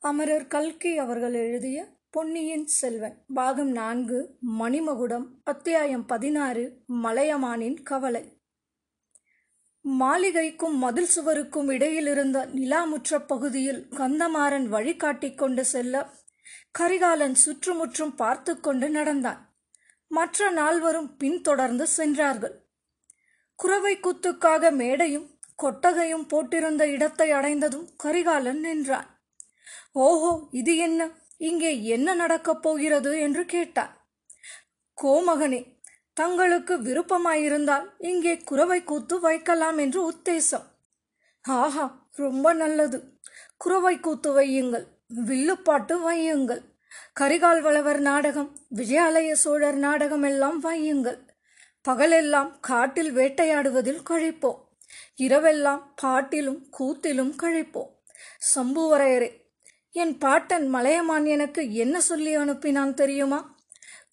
அமரர் கல்கி அவர்கள் எழுதிய பொன்னியின் செல்வன் பாகம் நான்கு மணிமகுடம் அத்தியாயம் பதினாறு மலையமானின் கவலை. மாளிகைக்கும் மதில் சுவருக்கும் இடையிலிருந்த நிலாமுற்ற பகுதியில் கந்தமாறன் வழிகாட்டி கொண்டு செல்ல கரிகாலன் சுற்றுமுற்றும் பார்த்து கொண்டு நடந்தான். மற்ற நால்வரும் பின்தொடர்ந்து சென்றார்கள். குறவை குத்துக்காக மேடையும் கொட்டகையும் போட்டிருந்த இடத்தை அடைந்ததும் கரிகாலன் நின்றான். ஓஹோ இது என்ன? இங்கே என்ன நடக்கப் போகிறது? என்று கேட்டார் கோமகனே தங்களுக்கு விருப்பமாயிருந்தால் இங்கே குறவை கூத்து வைக்கலாம் என்று உத்தேசம். ஆஹா ரொம்ப நல்லது. குறவை கூத்து வையுங்கள் வில்லுப்பாட்டு வையுங்கள். கரிகால் வளவர் நாடகம் விஜயாலய சோழர் நாடகம் எல்லாம் வையுங்கள். பகலெல்லாம் காட்டில் வேட்டையாடுவதில் கழிப்போம். இரவெல்லாம் பாட்டிலும் கூத்திலும் கழிப்போம். சம்புவரையரே என் பாட்டன் மலையமான் எனக்கு என்ன சொல்லி அனுப்பினான் தெரியுமா?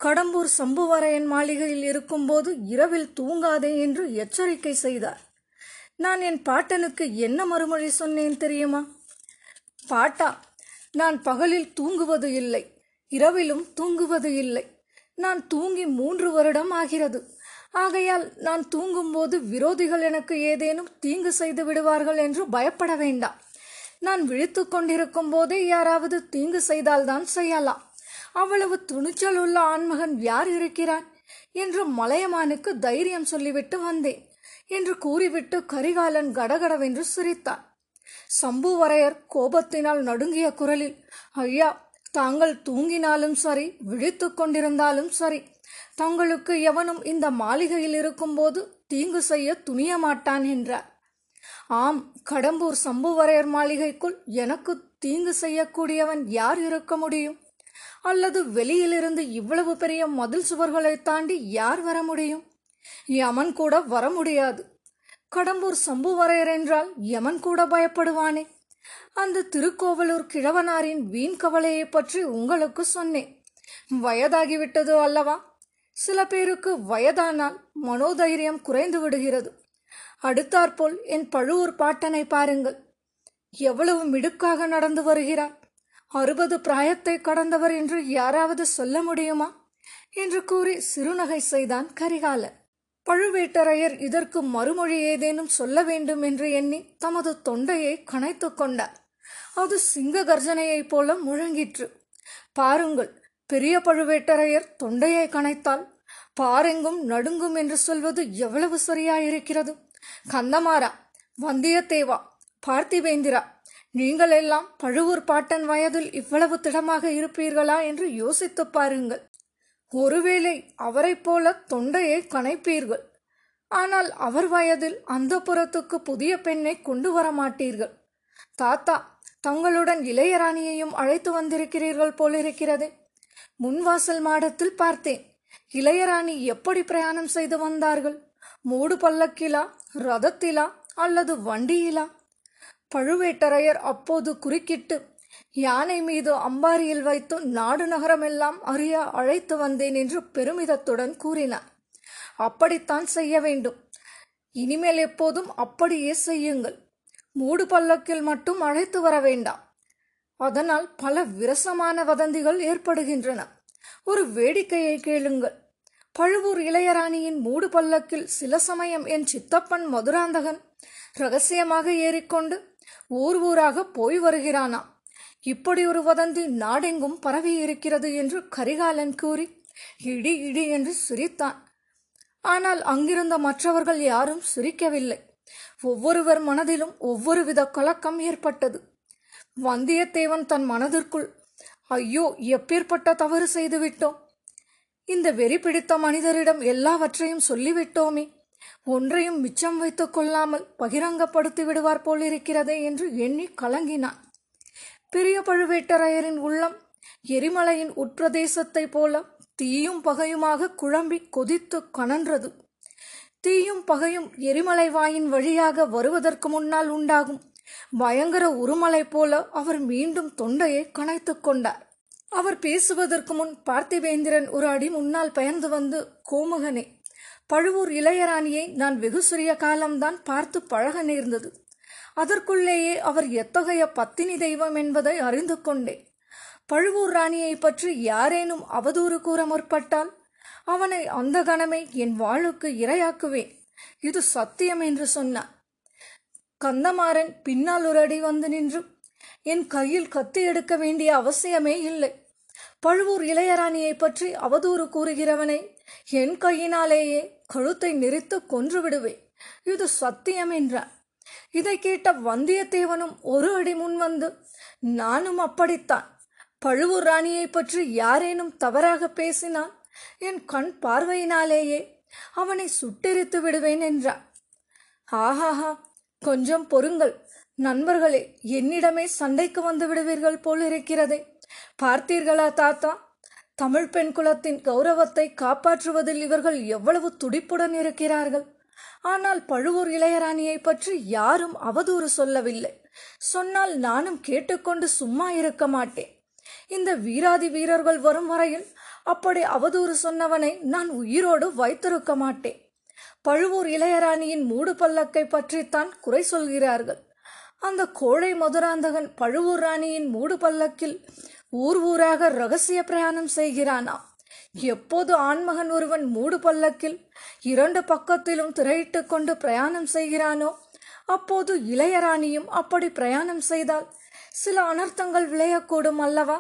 கடம்பூர் சம்புவரையன் மாளிகையில் இருக்கும்போது இரவில் தூங்காதே என்று எச்சரிக்கை செய்தார். நான் என் பாட்டனுக்கு என்ன மறுமொழி சொன்னேன் தெரியுமா? பாட்டா நான் பகலில் தூங்குவது இல்லை இரவிலும் தூங்குவது இல்லை. நான் தூங்கி மூன்று வருடம் ஆகிறது. ஆகையால் நான் தூங்கும்போது விரோதிகள் எனக்கு ஏதேனும் தீங்கு செய்து விடுவார்கள் என்று பயப்பட வேண்டாம். நான் விழித்து கொண்டிருக்கும் போதே யாராவது தீங்கு செய்தால்தான் செய்யலாம். அவ்வளவு துணிச்சல் உள்ள ஆண்மகன் யார் இருக்கிறான்? என்று மலையமானுக்கு தைரியம் சொல்லிவிட்டு வந்தேன். என்று கூறிவிட்டு கரிகாலன் கடகடவென்று சிரித்தான். சம்புவரையர் கோபத்தினால் நடுங்கிய குரலில் ஐயா தாங்கள் தூங்கினாலும் சரி விழித்து கொண்டிருந்தாலும் சரி தங்களுக்கு எவனும் இந்த மாளிகையில் இருக்கும்போது தீங்கு செய்ய துணிய மாட்டான் என்றார். ஆம் கடம்பூர் சம்புவரையர் மாளிகைக்குள் எனக்கு தீங்கு செய்யக்கூடியவன் யார் இருக்க முடியும்? அல்லது வெளியிலிருந்து இவ்வளவு பெரிய மதில் சுவர்களை தாண்டி யார் வர முடியும்? யமன் கூட வர முடியாது. கடம்பூர் சம்புவரையர் என்றால் யமன் கூட பயப்படுவானே? அந்த திருக்கோவலூர் கிழவனாரின் வீண் கவலையை பற்றி உங்களுக்கு சொன்னேன். வயதாகிவிட்டது அல்லவா? சில பேருக்கு வயதானால் மனோதைரியம் குறைந்து விடுகிறது. அடுத்தாற்போல் என் பழுவூர் பாட்டனை பாருங்கள். எவ்வளவு மிடுக்காக நடந்து வருகிறார். அறுபது பிராயத்தை கடந்தவர் என்று யாராவது சொல்ல முடியுமா? என்று கூறி சிறுநகை செய்தான் கரிகால. பழுவேட்டரையர் இதற்கு மறுமொழி ஏதேனும் சொல்ல வேண்டும் என்று எண்ணி தமது தொண்டையை கணைத்து கொண்டார். அது சிங்க கர்ஜனையைப் போல முழங்கிற்று. பாருங்கள் பெரிய பழுவேட்டரையர் தொண்டையை கணைத்தால் பாரெங்கும் நடுங்கும் என்று சொல்வது எவ்வளவு சரியாயிருக்கிறது? கந்தமாரா வந்தியத்தேவா பார்த்திவேந்திரா நீங்கள் எல்லாம் பழுவூர் பாட்டன் வயதில் இவ்வளவு திடமாக இருப்பீர்களா என்று யோசித்து பாருங்கள். ஒருவேளை அவரைப் போல தொண்டையை கனைப்பீர்கள் ஆனால் அவர் வயதில் அந்த புறத்துக்கு புதிய பெண்ணை கொண்டு வர மாட்டீர்கள். தாத்தா தங்களுடன் இளையராணியையும் அழைத்து வந்திருக்கிறீர்கள் போலிருக்கிறதே. முன்வாசல் மாடத்தில் பார்த்தேன். இளையராணி எப்படி பிரயாணம் செய்து வந்தார்கள்? மூடு பல்லக்கிலா ரதத்திலா அல்லது வண்டியிலா? பழுவேட்டரையர் அப்போது குறுக்கிட்டு யானை மீது அம்பாரியில் வைத்து நாடு நகரமெல்லாம் அறிய அழைத்து வந்தேன் என்று பெருமிதத்துடன் கூறினார். அப்படித்தான் செய்ய வேண்டும். இனிமேல் எப்போதும் அப்படியே செய்யுங்கள். மூடு பல்லக்கில் மட்டும் அழைத்து வர வேண்டாம். அதனால் பல விரசமான வதந்திகள் ஏற்படுகின்றன. ஒரு வேடிக்கையை கேளுங்கள். பழுவூர் இளையராணியின் மூடு பல்லக்கில் சில சமயம் என் சித்தப்பன் மதுராந்தகன் ரகசியமாக ஏறிக்கொண்டு ஊர் ஊராக போய் வருகிறானாம் இப்படி ஒரு வதந்தி நாடெங்கும் பரவி இருக்கிறது என்று கரிகாலன் கூறி இடி இடி என்று சிரித்தான். ஆனால் அங்கிருந்த மற்றவர்கள் யாரும் சிரிக்கவில்லை. ஒவ்வொருவர் மனதிலும் ஒவ்வொரு வித கலக்கம் ஏற்பட்டது. வந்தியத்தேவன் தன் மனதிற்குள் ஐயோ எப்பேற்பட்ட தவறு செய்துவிட்டோம்? இந்த வெறி பிடித்த மனிதரிடம் எல்லாவற்றையும் சொல்லிவிட்டோமே. ஒன்றையும் மிச்சம் வைத்துக் கொள்ளாமல் பகிரங்கப்படுத்தி விடுவார் போலிருக்கிறதே என்று எண்ணி கலங்கினான். பெரிய பழுவேட்டரையரின் உள்ளம் எரிமலையின் உட்பிரதேசத்தைப் போல தீயும் பகையுமாக குழம்பி கொதித்து கனன்றது. தீயும் பகையும் எரிமலை வாயின் வழியாக வருவதற்கு முன்னால் உண்டாகும் பயங்கர உருமலை போல அவர் மீண்டும் தொண்டையை கணைத்துக் கொண்டார். அவர் பேசுவதற்கு முன் பார்த்திவேந்திரன் ஒரு அடி முன்னால் பயந்து வந்து கோமுகனே பழுவூர் இளையராணியை நான் வெகு சிறிய காலம்தான் பார்த்து பழக நேர்ந்தது. அதற்குள்ளேயே அவர் எத்தகைய பத்தினி தெய்வம் என்பதை அறிந்து கொண்டேன். பழுவூர் ராணியை பற்றி யாரேனும் அவதூறு கூற முற்பட்டால் அவனை அந்த கணமே என் வாளுக்கு இரையாக்குவேன். இது சத்தியம் என்று சொன்னார். கந்தமாறன் பின்னால் ஒரு அடி வந்து நின்று என் கையில் கத்தி எடுக்க வேண்டிய அவசியமே இல்லை. பழுவூர் இளையராணியை பற்றி அவதூறு கூறுகிறவனை என் கையினாலேயே கழுத்தை நெறித்து கொன்று விடுவேன் இது சத்தியம் என்றார் இதை கேட்ட வந்தியத்தேவனும் ஒரு அடி முன் வந்து நானும் அப்படித்தான். பழுவூர் ராணியை பற்றி யாரேனும் தவறாக பேசினால் என் கண் பார்வையினாலேயே அவனை சுட்டெரித்து விடுவேன் என்றார் ஆஹாஹா கொஞ்சம் பொறுங்கள். நண்பர்களே என்னிடமே சண்டைக்கு வந்து விடுவீர்கள் போல் இருக்கிறதே. பார்த்தீர்களா தாத்தா? தமிழ் பெண் குலத்தின் கௌரவத்தை காப்பாற்றுவதில் இவர்கள் எவ்வளவு துடிப்புடன் இருக்கிறார்கள். ஆனால் பழுவூர் இளையராணியை பற்றி யாரும் அவதூறு சொல்லவில்லை. சொன்னால் நானும் கேட்டுக்கொண்டு சும்மா இருக்க மாட்டேன். இந்த வீராதி வீரர்கள் வரும் வரையில் அப்படி அவதூறு சொன்னவனை நான் உயிரோடு வைத்திருக்க மாட்டேன். பழுவூர் இளையராணியின் மூடு பல்லக்கை பற்றித்தான் குறை சொல்கிறார்கள். அந்த கோழை மதுராந்தகன் பழுவூர் ராணியின் மூடு பல்லக்கில் ஊர் ஊராக ரகசிய பிரயாணம் செய்கிறானா? எப்போது ஆண்மகன் ஒருவன் மூடு பல்லக்கில் இரண்டு பக்கத்திலும் திரையிட்டு கொண்டு பிரயாணம் செய்கிறானோ அப்போது இளையராணியும் அப்படி பிரயாணம் செய்தால் சில அனர்த்தங்கள் விளையக்கூடும் அல்லவா?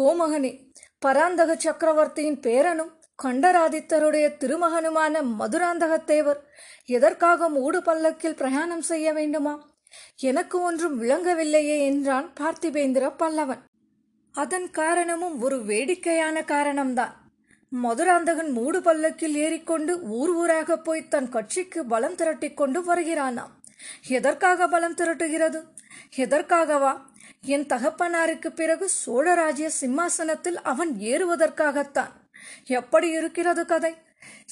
கோமகனே பராந்தக சக்கரவர்த்தியின் பேரனும் கண்டராதித்தருடைய திருமகனுமான மதுராந்தகத்தேவர் எதற்காக மூடு பல்லக்கில் பிரயாணம் செய்ய வேண்டுமா? எனக்கு ஒன்றும் விளங்கவில்லையே என்றான் பார்த்திபேந்திர பல்லவன். அதன் காரணமும் ஒரு வேடிக்கையான காரணம்தான். மதுராந்தகன் மூடு பல்லக்கில் ஏறிக்கொண்டு ஊர் ஊராக போய் தன் கட்சிக்கு பலம் திரட்டிக் கொண்டு வருகிறானாம். எதற்காக பலம் திரட்டுகிறது? எதற்காகவா? என் தகப்பனாருக்கு பிறகு சோழராஜ்ய சிம்மாசனத்தில் அவன் ஏறுவதற்காகத்தான். எப்படி இருக்கிறது கதை?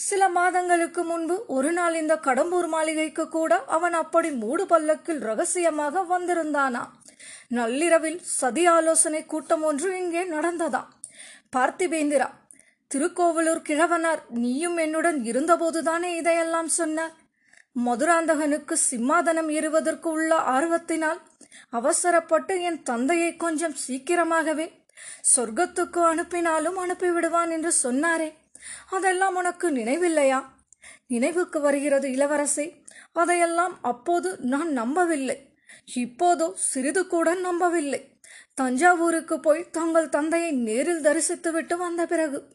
சில மாதங்களுக்கு முன்பு ஒரு நாள் இந்த கடம்பூர் மாளிகைக்கு கூட அவன் அப்படி மூடு பல்லக்கில் ரகசியமாக வந்திருந்தானா? நள்ளிரவில் சதி ஆலோசனை கூட்டம் ஒன்று இங்கே நடந்ததாம் பார்த்திபேந்திரா திருக்கோவலூர் கிழவனார் நீயும் என்னுடன் இருந்தபோதுதானே இதையெல்லாம் சொன்னார்? மதுராந்தகனுக்கு சிம்மாதனம் ஏறுவதற்கு உள்ள ஆர்வத்தினால் அவசரப்பட்டு என் தந்தையை கொஞ்சம் சீக்கிரமாகவே சொர்க்கத்துக்கு அனுப்பினாலும் அனுப்பிவிடுவான் என்று சொன்னாரே. அதெல்லாம் உனக்கு நினைவில்லையா? நினைவுக்கு வருகிறது இளவரசே அதையெல்லாம் அப்போது நான் நம்பவில்லை. இப்போதோ சிறிது கூட நம்பவில்லை. தஞ்சாவூருக்கு போய் தங்கள் தந்தையை நேரில் தரிசித்துவிட்டு வந்த பிறகு.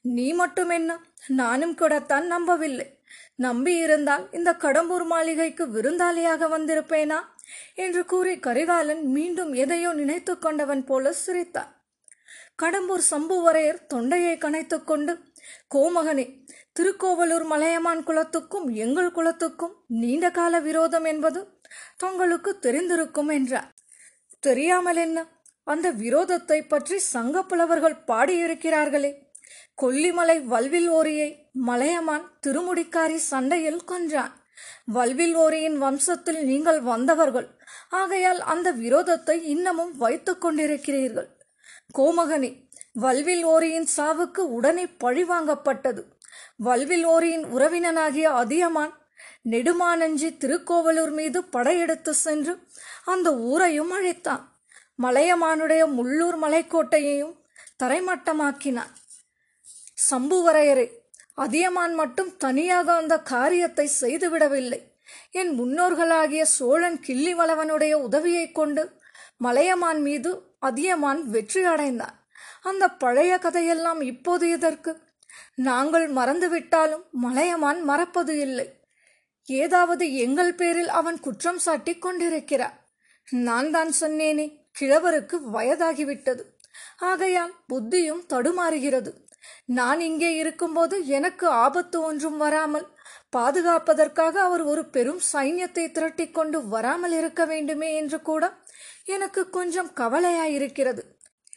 நீ மட்டும் என்ன நானும் கூடத்தான் நம்பவில்லை. நம்பி இருந்தால் இந்த கடம்பூர் மாளிகைக்கு விருந்தாளியாக வந்திருப்பேனா? என்று கூறி கரிகாலன் மீண்டும் எதையோ நினைத்து கொண்டவன் போல சிரித்தான் கடம்பூர் சம்புவரையர் தொண்டையை கனைத்துக் கொண்டு கோமகனே திருக்கோவலூர் மலையமான் குலத்துக்கும் எங்கள் குலத்துக்கும் நீண்ட கால விரோதம் என்பது தங்களுக்கு தெரிந்திருக்கும் என்றார். தெரியாமல் என்ன? அந்த விரோதத்தை பற்றி சங்க புலவர்கள் பாடியிருக்கிறார்களே. கொல்லிமலை வல்வில் ஓரியை மலையமான் திருமுடிக்காரி சண்டையில் கொன்றான். வல்வில் ஓரியின் வம்சத்தில் நீங்கள் வந்தவர்கள். ஆகையால் அந்த விரோதத்தை இன்னமும் வைத்துக் கொண்டிருக்கிறீர்கள். கோமகனே வல்வில் ஓரியின் சாவுக்கு உடனே பழி வாங்கப்பட்டது. வல்வில் ஓரியின் உறவினனாகிய அதியமான் நெடுமானஞ்சி திருக்கோவலூர் மீது படையெடுத்து சென்று அந்த ஊரையும் அழைத்தான். மலையமானுடைய முள்ளூர் மலைக்கோட்டையையும் தரைமட்டமாக்கினான். சம்புவரையரே அதியமான் மட்டும் தனியாக அந்த காரியத்தை செய்துவிடவில்லை. என் முன்னோர்களாகிய சோழன் கிள்ளிவளவனுடைய உதவியைக் கொண்டு மலையமான் மீது அதியமான் வெற்றி அடைந்தான். அந்த பழைய கதையெல்லாம் இப்போது எதற்கு? நாங்கள் மறந்துவிட்டாலும் மலையமான் மறப்பது இல்லை. ஏதாவது எங்கள் பேரில் அவன் குற்றம் சாட்டி கொண்டிருக்கிறார். நான் தான் சொன்னேனே கிழவருக்கு வயதாகிவிட்டது. ஆகையால் புத்தியும் தடுமாறுகிறது. நான் இங்கே இருக்கும்போது எனக்கு ஆபத்து ஒன்றும் வராமல் பாதுகாப்பதற்காக அவர் ஒரு பெரும் சைன்யத்தை திரட்டி கொண்டு வராமல் இருக்க வேண்டுமே என்று கூட எனக்கு கொஞ்சம் கவலையாயிருக்கிறது.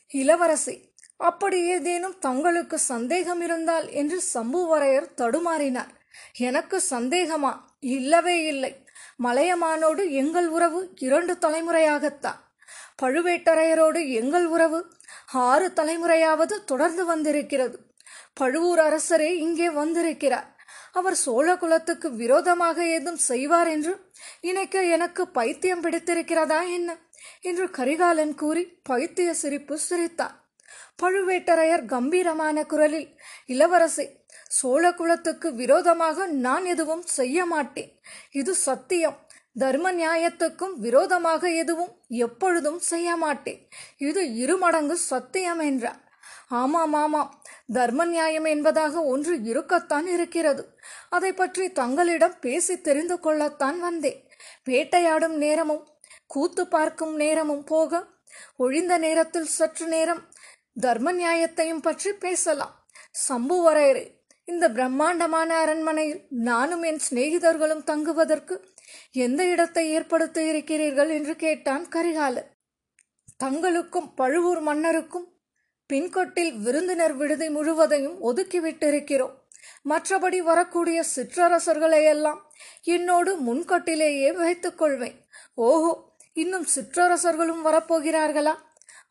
இளவரசி அப்படி ஏதேனும் தங்களுக்கு சந்தேகம் இருந்தால் என்று சம்புவரையர் தடுமாறினார். எனக்கு சந்தேகமா? இல்லவே இல்லை. மலையமானோடு எங்கள் உறவு இரண்டு தலைமுறையாகத்தான். பழுவேட்டரையரோடு எங்கள் உறவு ஆறு தலைமுறையாவது தொடர்ந்து வந்திருக்கிறது. பழுவூர் அரசரே இங்கே வந்திருக்கிறார். அவர் சோழ குலத்துக்கு விரோதமாக ஏதும் செய்வார் என்று இணைக்க எனக்கு பைத்தியம் பிடித்திருக்கிறதா என்ன? என்று கரிகாலன் கூறி பைத்திய சிரிப்பு சிரித்தார். பழுவேட்டரையர் கம்பீரமான குரலில் இளவரசே சோழ குலத்துக்கு விரோதமாக நான் எதுவும் செய்ய மாட்டேன். இது சத்தியம். தர்ம நியாயத்துக்கும் விரோதமாக எதுவும் எப்பொழுதும் செய்ய மாட்டேன். இது இருமடங்கு சத்தியம் என்றார். ஆமாம் ஆமாம். தர்ம நியாயம் என்பதாக ஒன்று இருக்கத்தான் இருக்கிறது. அதை பற்றி தங்களிடம் பேசி தெரிந்து கொள்ளத்தான் வந்தேன். வேட்டையாடும் நேரமும் கூத்து பார்க்கும் நேரமும் போக ஒழிந்த நேரத்தில் சற்று நேரம் தர்ம நியாயத்தையும் பற்றி பேசலாம். சம்புவரையரே இந்த பிரம்மாண்டமான அரண்மனையில் நானும் என் சிநேகிதர்களும் தங்குவதற்கு எந்த இடத்தை ஏற்படுத்தி இருக்கிறீர்கள் என்று கேட்டான் கரிகாலன் தங்களுக்கும் பழுவூர் மன்னருக்கும் பின்கொட்டில் விருந்தினர் விடுதி முழுவதையும் ஒதுக்கிவிட்டிருக்கிறோம். மற்றபடி வரக்கூடிய சிற்றரசர்களை எல்லாம் என்னோடு முன்கொட்டிலேயே வைத்துக் கொள்வேன். ஓஹோ இன்னும் சிற்றரசர்களும் வரப்போகிறார்களா?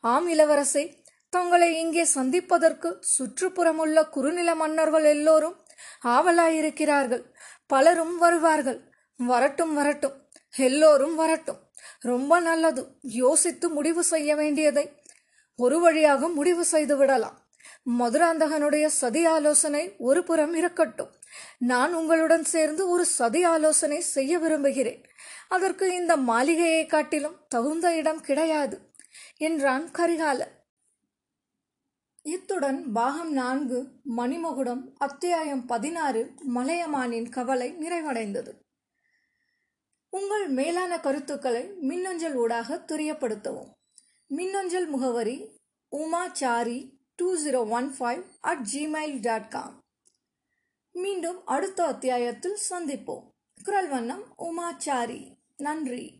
ஆம் இளவரசை தங்களை இங்கே சந்திப்பதற்கு சுற்றுப்புறமுள்ள குறுநில மன்னர்கள் எல்லோரும் ஆவலாயிருக்கிறார்கள். பலரும் வருவார்கள். வரட்டும் வரட்டும். எல்லோரும் வரட்டும். ரொம்ப நல்லது. யோசித்து முடிவு செய்ய வேண்டியதை ஒரு வழியாக முடிவு செய்து விடலாம். மதுராந்தகனுடைய சதி ஆலோசனை ஒரு புறம் இருக்கட்டும். நான் உங்களுடன் சேர்ந்து ஒரு சதி ஆலோசனை செய்ய விரும்புகிறேன். அதற்கு இந்த மாளிகையை காட்டிலும் தகுந்த இடம் கிடையாது என்றான் கரிகாலன். இத்துடன் பாகம் நான்கு மணிமகுடம் அத்தியாயம் பதினாறு மலையமானின் கவலை நிறைவடைந்தது. உங்கள் மேலான கருத்துக்களை மின்னஞ்சல் ஊடாக தெரியப்படுத்தவும். மின்னஞ்சல் முகவரி Umachari two zero one five at Gmail dot com மீண்டும் அடுத்த அத்தியாயத்தில் சந்திப்போம். குரல் வண்ணம் உமாச்சாரி. நன்றி.